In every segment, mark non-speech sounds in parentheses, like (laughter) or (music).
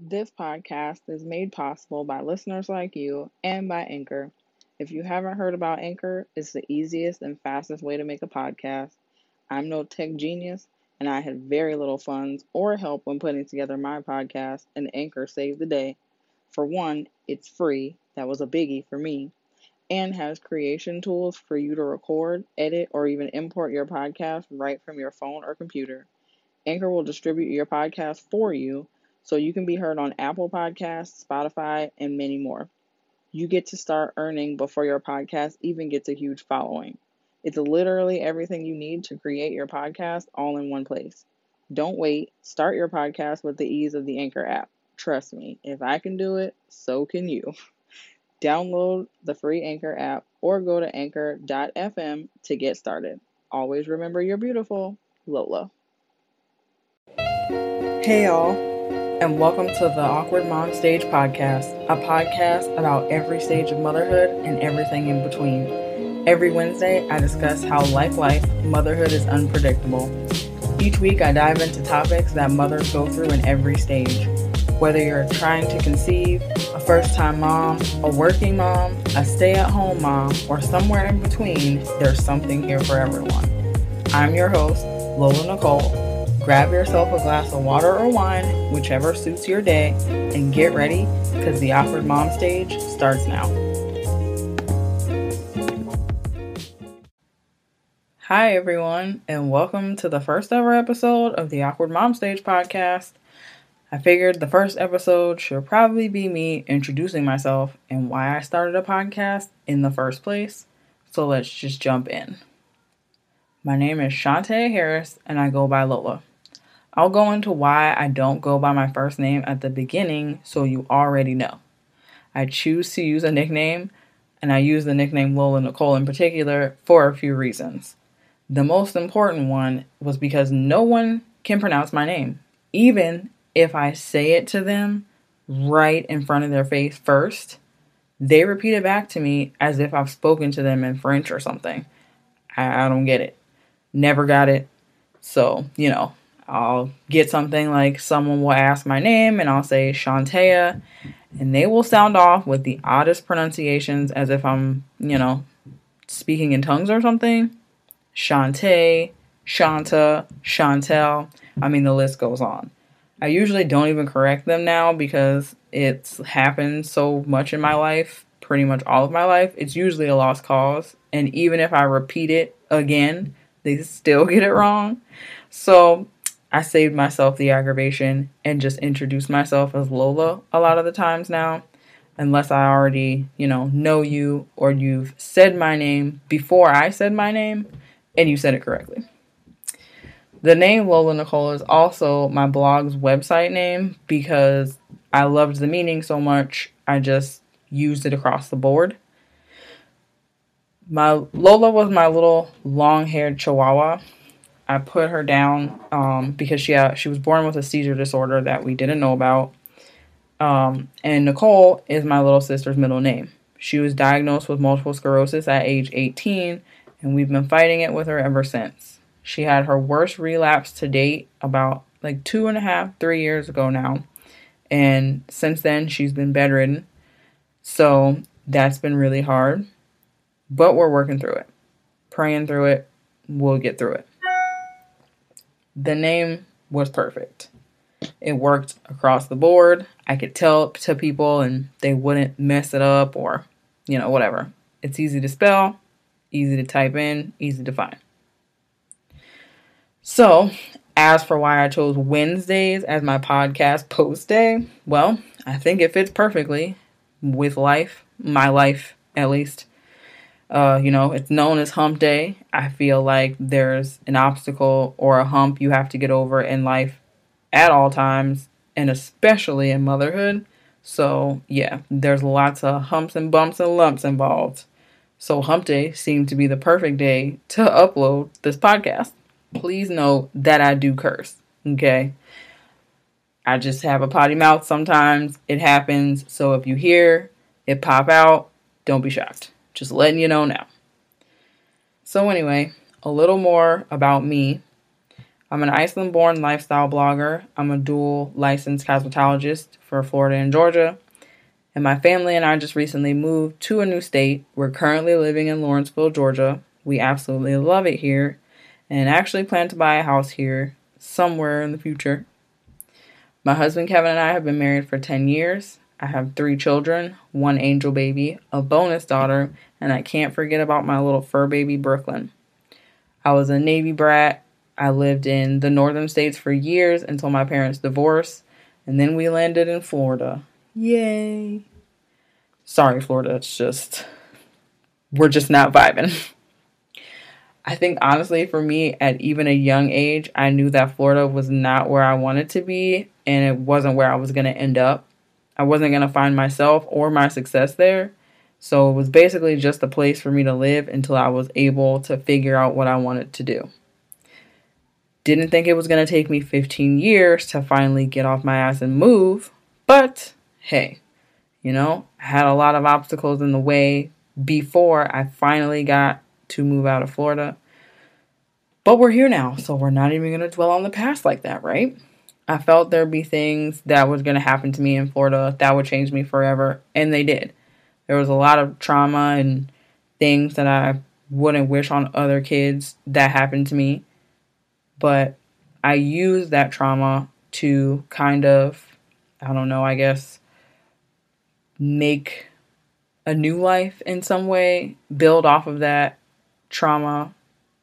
This podcast is made possible by listeners like you and by Anchor. If you haven't heard about Anchor, it's the easiest and fastest way to make a podcast. I'm no tech genius, and I had very little funds or help when putting together my podcast, and Anchor saved the day. For one, it's free. That was a biggie for me. And has creation tools for you to record, edit, or even import your podcast right from your phone or computer. Anchor will distribute your podcast for you so you can be heard on Apple Podcasts, Spotify, and many more. You get to start earning before your podcast even gets a huge following. It's literally everything you need to create your podcast all in one place. Don't wait. Start your podcast with the ease of the Anchor app. Trust me, if I can do it, so can you. (laughs) Download the free Anchor app or go to anchor.fm to get started. Always remember you're beautiful. Lola. Hey, y'all and welcome to the Awkward Mom Stage Podcast, a podcast about every stage of motherhood and everything in between. Every Wednesday, I discuss how, like life, motherhood is unpredictable. Each week, I dive into topics that mothers go through in every stage. Whether you're trying to conceive, a first time mom, a working mom, a stay at home mom, or somewhere in between, there's something here for everyone. I'm your host, Lola Nicole Grab yourself a glass of water or wine, whichever suits your day, and get ready because the Awkward Mom stage starts now. Hi, everyone, and welcome to the first ever episode of the Awkward Mom Stage podcast. I figured the first episode should probably be me introducing myself and why I started a podcast in the first place. So let's just jump in. My name is Shantae Harris, and I go by Lola. I'll go into why I don't go by my first name at the beginning so you already know. I choose to use a nickname, and I use the nickname Lola Nicole in particular for a few reasons. The most important one was because no one can pronounce my name, even if I say it to them right in front of their face first. They repeat it back to me as if I've spoken to them in French or something. I, I don't get it. Never got it. So, you know, I'll get something like someone will ask my name and I'll say Shantea, and they will sound off with the oddest pronunciations as if I'm, you know, speaking in tongues or something. Shantae, Shanta, Chantel. I mean, the list goes on. I usually don't even correct them now because it's happened so much in my life, pretty much all of my life. It's usually a lost cause. And even if I repeat it again, they still (laughs) get it wrong. So I saved myself the aggravation and just introduced myself as Lola a lot of the times now, unless I already, you know, know you or you've said my name before I said my name and you said it correctly. The name Lola Nicole is also my blog's website name because I loved the meaning so much, I just used it across the board. My Lola was my little long-haired chihuahua I put her down um, because she had, she was born with a seizure disorder that we didn't know about. Um, and Nicole is my little sister's middle name. She was diagnosed with multiple sclerosis at age 18, and we've been fighting it with her ever since. She had her worst relapse to date about like two and a half, three years ago now. And since then, she's been bedridden. So that's been really hard. But we're working through it, praying through it. We'll get through it the name was perfect. It worked across the board. I could tell to people and they wouldn't mess it up or, you know, whatever. It's easy to spell, easy to type in, easy to find. So, as for why I chose Wednesdays as my podcast post day, well, I think it fits perfectly with life, my life at least. Uh, you know, it's known as hump day. I feel like there's an obstacle or a hump you have to get over in life at all times, and especially in motherhood. So, yeah, there's lots of humps and bumps and lumps involved. So, hump day seemed to be the perfect day to upload this podcast. Please note that I do curse, okay? I just have a potty mouth sometimes. It happens. So, if you hear it pop out, don't be shocked. Just letting you know now. So, anyway, a little more about me. I'm an Iceland born lifestyle blogger. I'm a dual licensed cosmetologist for Florida and Georgia. And my family and I just recently moved to a new state. We're currently living in Lawrenceville, Georgia. We absolutely love it here and actually plan to buy a house here somewhere in the future. My husband Kevin and I have been married for 10 years. I have three children, one angel baby, a bonus daughter, and I can't forget about my little fur baby Brooklyn. I was a Navy brat I lived in the northern states for years until my parents divorced, and then we landed in Florida. Yay! Sorry, Florida, it's just, we're just not vibing. (laughs) I think honestly, for me, at even a young age, I knew that Florida was not where I wanted to be, and it wasn't where I was going to end up. I wasn't going to find myself or my success there. So it was basically just a place for me to live until I was able to figure out what I wanted to do. Didn't think it was going to take me 15 years to finally get off my ass and move, but hey, you know, I had a lot of obstacles in the way before I finally got to move out of Florida. But we're here now, so we're not even going to dwell on the past like that, right? I felt there'd be things that was going to happen to me in Florida that would change me forever, and they did. There was a lot of trauma and things that I wouldn't wish on other kids that happened to me but I used that trauma to kind of, I don't know, I guess, make a new life in some way, build off of that trauma.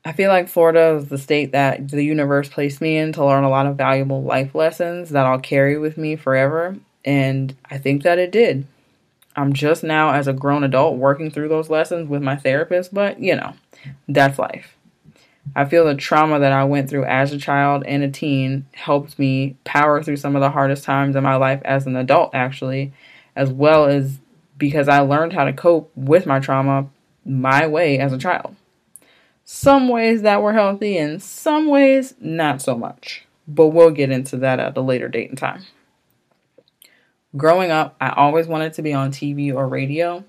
I feel like Florida is the state that the universe placed me in to learn a lot of valuable life lessons that I'll carry with me forever. And I think that it did. I'm just now, as a grown adult, working through those lessons with my therapist, but you know, that's life. I feel the trauma that I went through as a child and a teen helped me power through some of the hardest times in my life as an adult, actually, as well as because I learned how to cope with my trauma my way as a child. Some ways that were healthy, and some ways not so much. But we'll get into that at a later date and time. Growing up, I always wanted to be on TV or radio.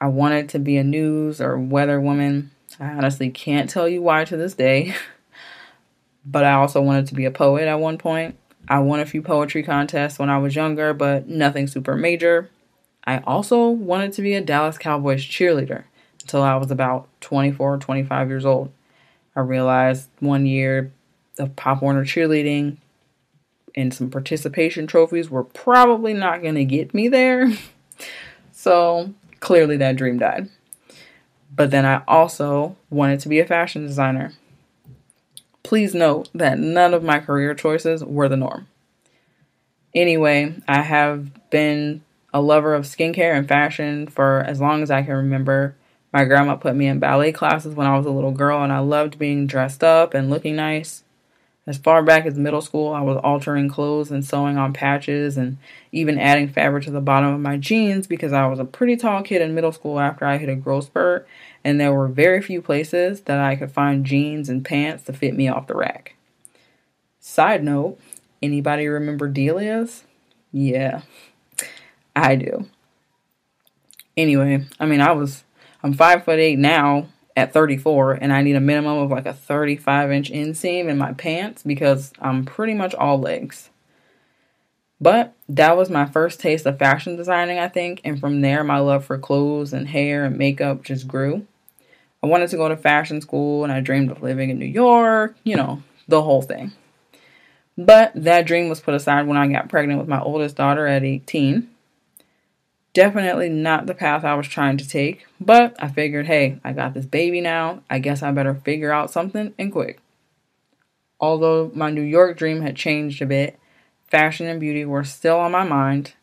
I wanted to be a news or weather woman I honestly can't tell you why to this day. (laughs) but I also wanted to be a poet at one point. I won a few poetry contests when I was younger, but nothing super major. I also wanted to be a Dallas Cowboys cheerleader until I was about 24 or 25 years old. I realized one year of Pop Warner cheerleading and some participation trophies were probably not going to get me there. (laughs) so clearly that dream died. But then I also wanted to be a fashion designer. Please note that none of my career choices were the norm. Anyway, I have been a lover of skincare and fashion for as long as I can remember. My grandma put me in ballet classes when I was a little girl, and I loved being dressed up and looking nice. As far back as middle school, I was altering clothes and sewing on patches and even adding fabric to the bottom of my jeans because I was a pretty tall kid in middle school after I hit a growth spurt, and there were very few places that I could find jeans and pants to fit me off the rack. Side note, anybody remember Delia's? Yeah, I do. Anyway, I mean, I was, I'm five foot eight now, at 34 and I need a minimum of like a 35 inch inseam in my pants because I'm pretty much all legs. But that was my first taste of fashion designing, I think, and from there my love for clothes and hair and makeup just grew. I wanted to go to fashion school and I dreamed of living in New York, you know, the whole thing. But that dream was put aside when I got pregnant with my oldest daughter at 18 Definitely not the path I was trying to take, but I figured, hey, I got this baby now. I guess I better figure out something and quick. Although my New York dream had changed a bit, fashion and beauty were still on my mind.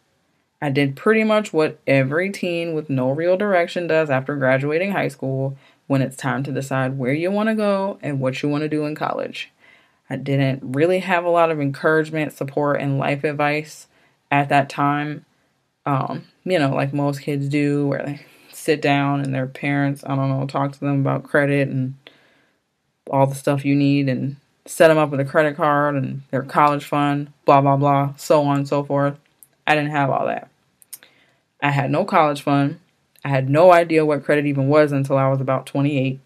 I did pretty much what every teen with no real direction does after graduating high school when it's time to decide where you want to go and what you want to do in college. I didn't really have a lot of encouragement, support, and life advice at that time. Um, you know, like most kids do, where they sit down and their parents, I don't know, talk to them about credit and all the stuff you need and set them up with a credit card and their college fund, blah, blah, blah, so on and so forth. I didn't have all that. I had no college fund. I had no idea what credit even was until I was about 28.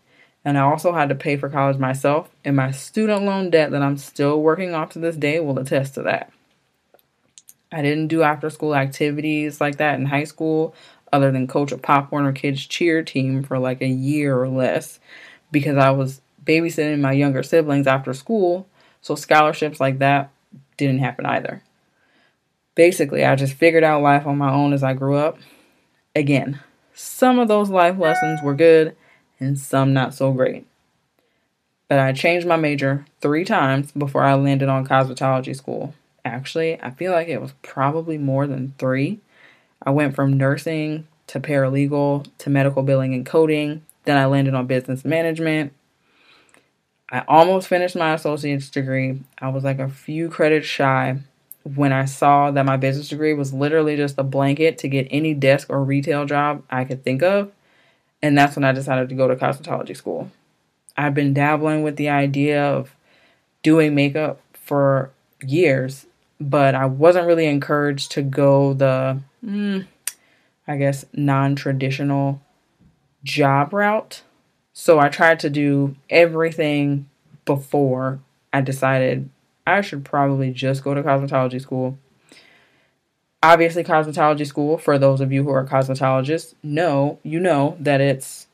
And I also had to pay for college myself, and my student loan debt that I'm still working off to this day will attest to that. I didn't do after school activities like that in high school, other than coach a Pop Warner Kids cheer team for like a year or less because I was babysitting my younger siblings after school. So scholarships like that didn't happen either. Basically, I just figured out life on my own as I grew up. Again, some of those life lessons were good and some not so great. But I changed my major three times before I landed on cosmetology school. Actually, I feel like it was probably more than three. I went from nursing to paralegal to medical billing and coding. Then I landed on business management. I almost finished my associate's degree. I was like a few credits shy when I saw that my business degree was literally just a blanket to get any desk or retail job I could think of. And that's when I decided to go to cosmetology school. I've been dabbling with the idea of doing makeup for years, but I wasn't really encouraged to go the, mm, I guess, non traditional job route. So I tried to do everything before I decided I should probably just go to cosmetology school. Obviously, cosmetology school, for those of you who are cosmetologists, know, you know that it's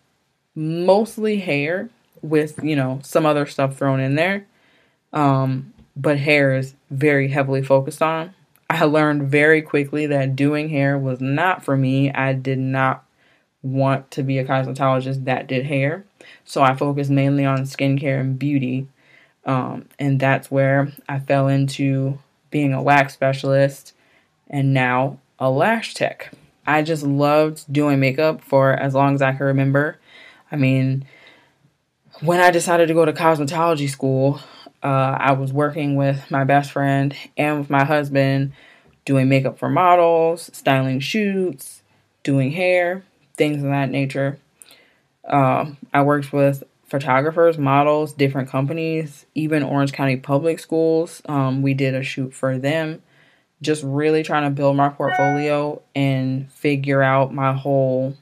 mostly hair with, you know, some other stuff thrown in there. Um, but hair is very heavily focused on. I learned very quickly that doing hair was not for me. I did not want to be a cosmetologist that did hair. So I focused mainly on skincare and beauty. Um, and that's where I fell into being a wax specialist and now a lash tech. I just loved doing makeup for as long as I can remember. I mean, when I decided to go to cosmetology school, uh, I was working with my best friend and with my husband doing makeup for models, styling shoots, doing hair, things of that nature. Um, I worked with photographers, models, different companies, even Orange County Public Schools. Um, we did a shoot for them. Just really trying to build my portfolio and figure out my whole,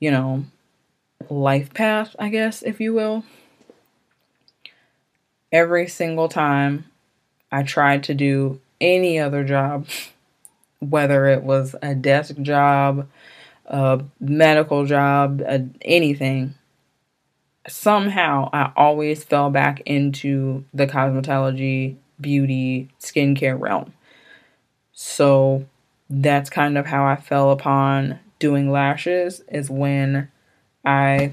you know, life path, I guess, if you will. Every single time I tried to do any other job, (laughs) whether it was a desk job, a medical job, a, anything, somehow I always fell back into the cosmetology, beauty, skincare realm. So that's kind of how I fell upon doing lashes is when I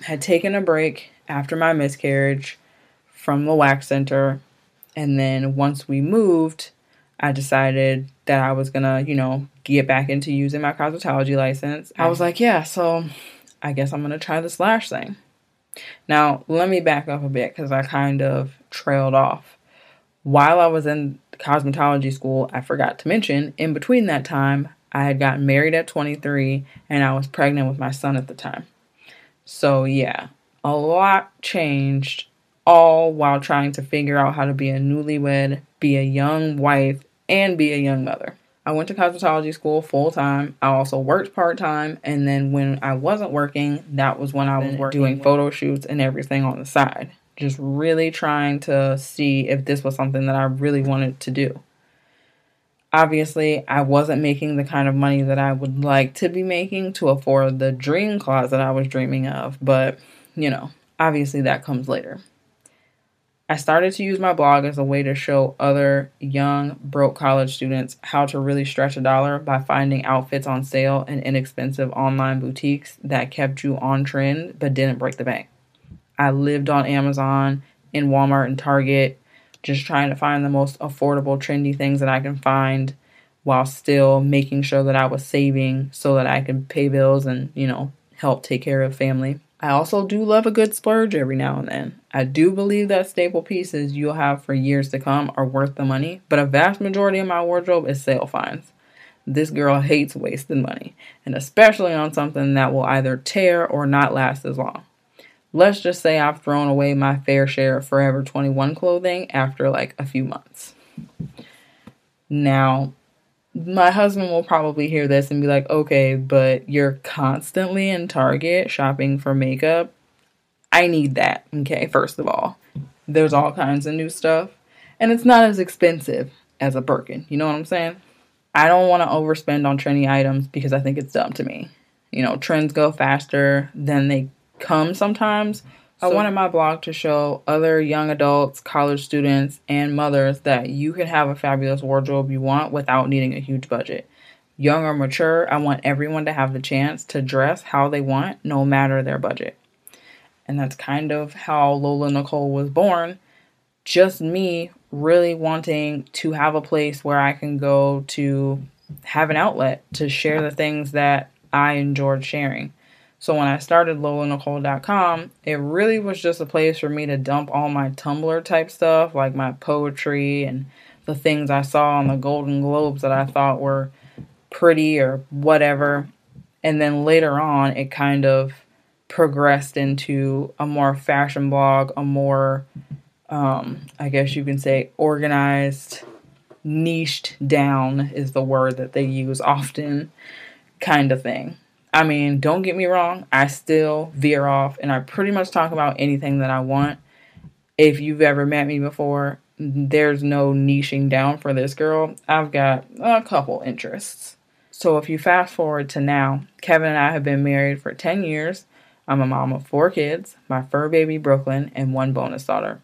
had taken a break after my miscarriage from the wax center and then once we moved I decided that I was gonna, you know, get back into using my cosmetology license. I was like, yeah, so I guess I'm gonna try this lash thing. Now, let me back up a bit because I kind of trailed off. While I was in cosmetology school, I forgot to mention, in between that time, I had gotten married at 23 and I was pregnant with my son at the time. So, yeah, a lot changed all while trying to figure out how to be a newlywed, be a young wife, and be a young mother. I went to cosmetology school full time. I also worked part time. And then when I wasn't working, that was when I was working, doing photo shoots and everything on the side. Just really trying to see if this was something that I really wanted to do. Obviously, I wasn't making the kind of money that I would like to be making to afford the dream closet I was dreaming of. But, you know, obviously that comes later. I started to use my blog as a way to show other young, broke college students how to really stretch a dollar by finding outfits on sale in inexpensive online boutiques that kept you on trend but didn't break the bank. I lived on Amazon, in Walmart, and Target, just trying to find the most affordable, trendy things that I can find while still making sure that I was saving so that I could pay bills and, you know, help take care of family. I also do love a good splurge every now and then. I do believe that staple pieces you'll have for years to come are worth the money, but a vast majority of my wardrobe is sale finds. This girl hates wasting money, and especially on something that will either tear or not last as long. Let's just say I've thrown away my fair share of Forever 21 clothing after like a few months. Now, my husband will probably hear this and be like, okay, but you're constantly in Target shopping for makeup. I need that, okay, first of all. There's all kinds of new stuff, and it's not as expensive as a Birkin. You know what I'm saying? I don't want to overspend on trendy items because I think it's dumb to me. You know, trends go faster than they come sometimes. So, I wanted my blog to show other young adults, college students, and mothers that you can have a fabulous wardrobe you want without needing a huge budget. Young or mature, I want everyone to have the chance to dress how they want, no matter their budget. And that's kind of how Lola Nicole was born. Just me really wanting to have a place where I can go to have an outlet to share the things that I enjoyed sharing. So when I started LolaNicole.com, it really was just a place for me to dump all my Tumblr type stuff, like my poetry and the things I saw on the Golden Globes that I thought were pretty or whatever. And then later on, it kind of progressed into a more fashion blog, a more, um, I guess you can say, organized, niched down is the word that they use often, kind of thing. I mean, don't get me wrong, I still veer off and I pretty much talk about anything that I want. If you've ever met me before, there's no niching down for this girl. I've got a couple interests. So if you fast forward to now, Kevin and I have been married for 10 years. I'm a mom of four kids, my fur baby Brooklyn, and one bonus daughter.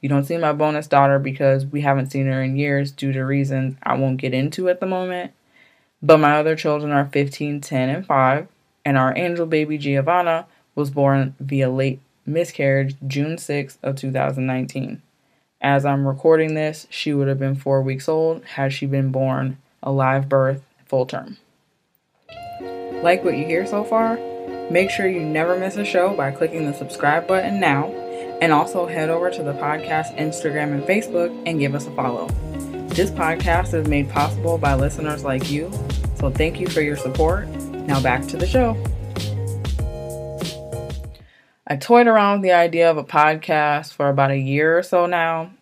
You don't see my bonus daughter because we haven't seen her in years due to reasons I won't get into at the moment. But my other children are 15, 10, and 5, and our angel baby Giovanna was born via late miscarriage June 6th of 2019. As I'm recording this, she would have been 4 weeks old had she been born a live birth full term. Like what you hear so far? Make sure you never miss a show by clicking the subscribe button now, and also head over to the podcast Instagram and Facebook and give us a follow. This podcast is made possible by listeners like you, so thank you for your support. Now back to the show. I toyed around with the idea of a podcast for about a year or so now.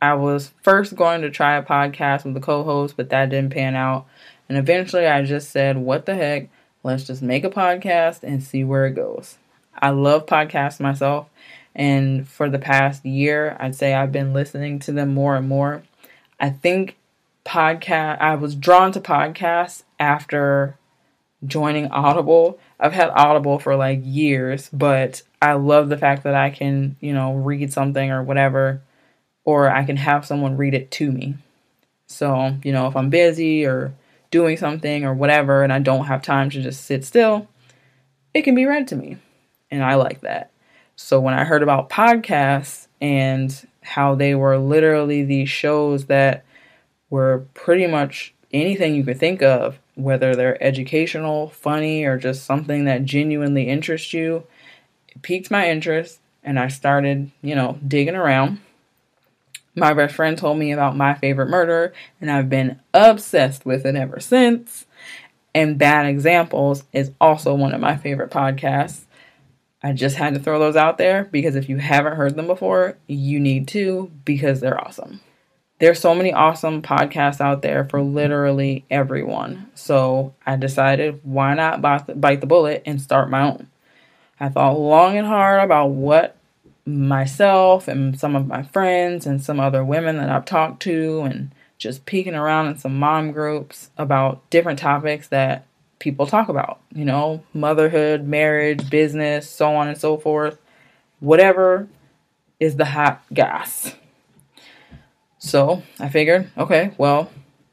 I was first going to try a podcast with a co host, but that didn't pan out. And eventually I just said, what the heck? Let's just make a podcast and see where it goes. I love podcasts myself. And for the past year, I'd say I've been listening to them more and more. I think podcast, I was drawn to podcasts after joining Audible. I've had Audible for like years, but I love the fact that I can, you know, read something or whatever, or I can have someone read it to me. So, you know, if I'm busy or doing something or whatever and I don't have time to just sit still, it can be read to me. And I like that. So when I heard about podcasts and how they were literally these shows that were pretty much anything you could think of, whether they're educational, funny, or just something that genuinely interests you, it piqued my interest and I started, you know, digging around. My best friend told me about my favorite murder, and I've been obsessed with it ever since. And Bad Examples is also one of my favorite podcasts. I just had to throw those out there because if you haven't heard them before, you need to because they're awesome. There's so many awesome podcasts out there for literally everyone. So I decided why not bite the bullet and start my own. I thought long and hard about what myself and some of my friends and some other women that I've talked to and just peeking around in some mom groups about different topics that people talk about, you know, motherhood, marriage, business, so on and so forth. Whatever is the hot gas. So I figured, okay, well,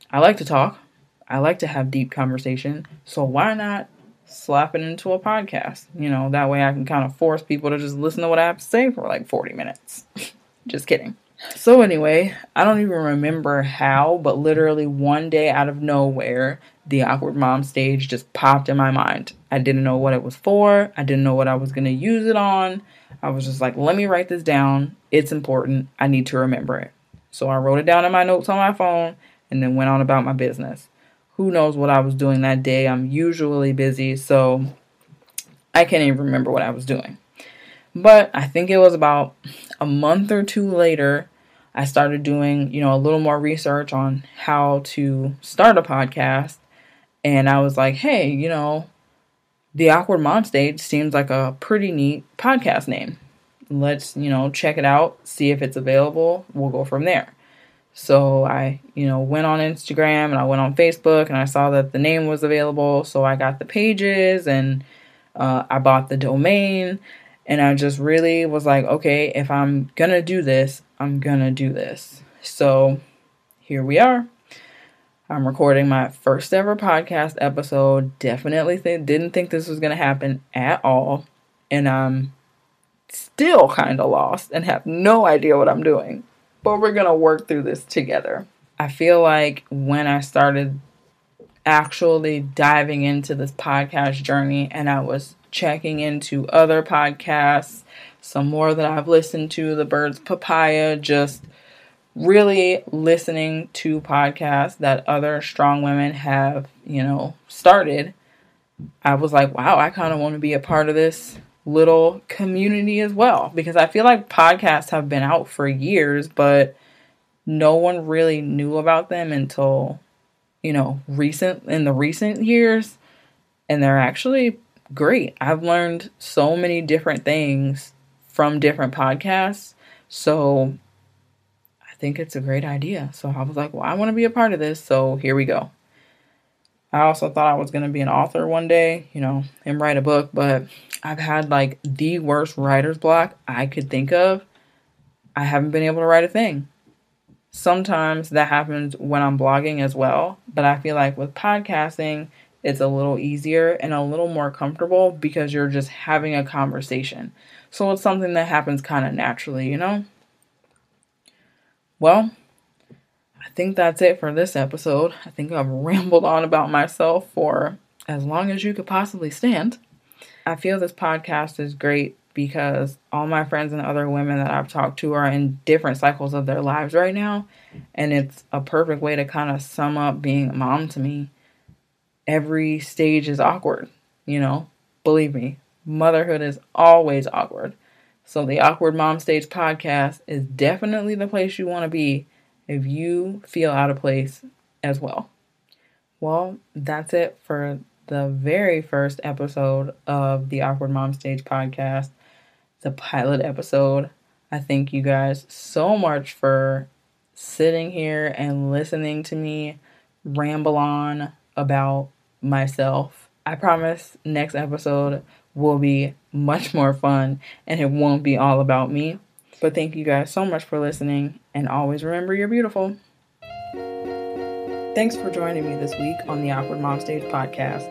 I like to talk. I like to have deep conversation. So why not slap it into a podcast. You know, that way I can kind of force people to just listen to what I have to say for like 40 minutes. (laughs) just kidding. So, anyway, I don't even remember how, but literally one day out of nowhere, the awkward mom stage just popped in my mind. I didn't know what it was for, I didn't know what I was going to use it on. I was just like, let me write this down. It's important. I need to remember it. So, I wrote it down in my notes on my phone and then went on about my business who knows what I was doing that day. I'm usually busy, so I can't even remember what I was doing. But I think it was about a month or two later, I started doing, you know, a little more research on how to start a podcast. And I was like, hey, you know, the Awkward Mom Stage seems like a pretty neat podcast name. let's, you know, check it out, see if it's available. We'll go from there. So I, you know, went on Instagram and I went on Facebook and I saw that the name was available. So I got the pages and uh, I bought the domain. And I just really was like, okay, if I'm to do this, I'm to do this. So here we are. I'm recording my first ever podcast episode. Definitely th- didn't think this was to happen at all. And I'm still kind of lost and have no idea what I'm doing but we're to work through this together. I feel like when I started actually diving into this podcast journey and I was checking into other podcasts, some more that I've listened to, The Birds Papaya, just really listening to podcasts that other strong women have, you know, started. I was like, wow, I kind of want to be a part of this little community as well because I feel like podcasts have been out for years, but no one really knew about them until, you know, recent in the recent years. And they're actually great. I've learned so many different things from different podcasts. So I think it's a great idea. So I was like, well, I want to be a part of this. So here we go. I also thought I was going to be an author one day, you know, and write a book, but I've had like the worst writer's block I could think of. I haven't been able to write a thing. Sometimes that happens when I'm blogging as well, but I feel like with podcasting, it's a little easier and a little more comfortable because you're just having a conversation. So it's something that happens kind of naturally, you know? Well, I think that's it for this episode. I think I've (laughs) rambled on about myself for as long as you could possibly stand. I feel this podcast is great because all my friends and other women that I've talked to are in different cycles of their lives right now. And it's a perfect way to kind of sum up being a mom to me. Every stage is awkward, you know, believe me, motherhood is always awkward. So, the Awkward Mom Stage podcast is definitely the place you want to be if you feel out of place as well. Well, that's it for the very first episode of the Awkward Mom Stage podcast, the pilot episode. I thank you guys so much for sitting here and listening to me ramble on about myself. I promise next episode will be much (laughs) more fun and it won't be all about me. But thank you guys so much for listening and always remember you're beautiful. Thanks for joining me this week on the Awkward Mom Stage podcast.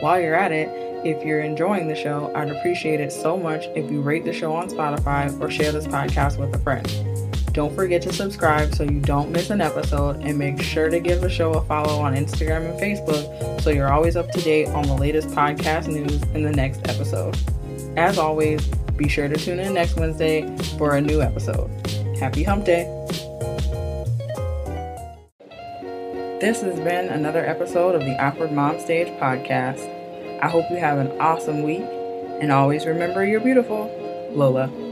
While you're at it, if you're enjoying the show, I'd appreciate it so much if you rate the show on Spotify or share this podcast with a friend. Don't forget to subscribe so you don't miss an episode and make sure to give the show a follow on Instagram and Facebook so you're always up to date on the latest podcast news in the next episode. As always, be sure to tune in next Wednesday for a new episode. Happy Hump Day! This has been another episode of the Awkward Mom Stage podcast. I hope you have an awesome week and always remember you're beautiful. Lola.